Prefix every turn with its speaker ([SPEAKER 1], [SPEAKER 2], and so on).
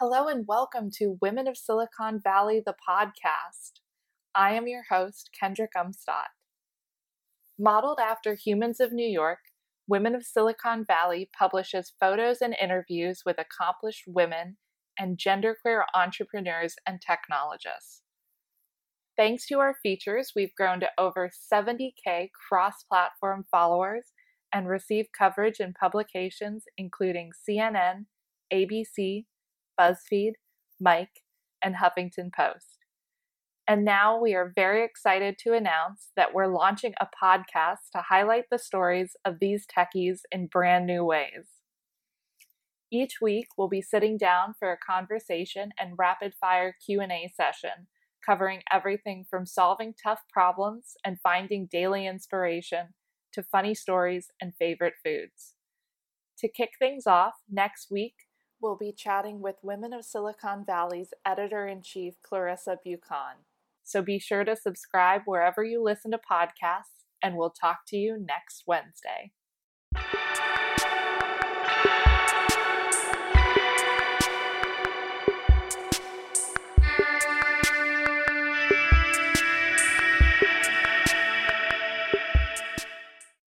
[SPEAKER 1] and welcome to Women of Silicon Valley, the podcast. I am your host, Kendrick Umstadt. Modeled after Humans of New York, Women of Silicon Valley publishes photos and interviews with accomplished women and genderqueer entrepreneurs and technologists. Thanks to our features, we've grown to over 70K cross platform followers and receive coverage in publications including CNN, ABC, BuzzFeed, Mic, and Huffington Post. And now we are very excited to announce that we're launching a podcast to highlight the stories of these techies in brand new ways. Each week we'll be sitting down for a conversation and rapid fire Q&A session covering everything from solving tough problems and finding daily inspiration to funny stories and favorite foods. To kick things off, next week we'll be chatting with Women of Silicon Valley's editor in chief, Clarissa Buchan. So be sure to subscribe wherever you listen to podcasts, and we'll talk to you next Wednesday.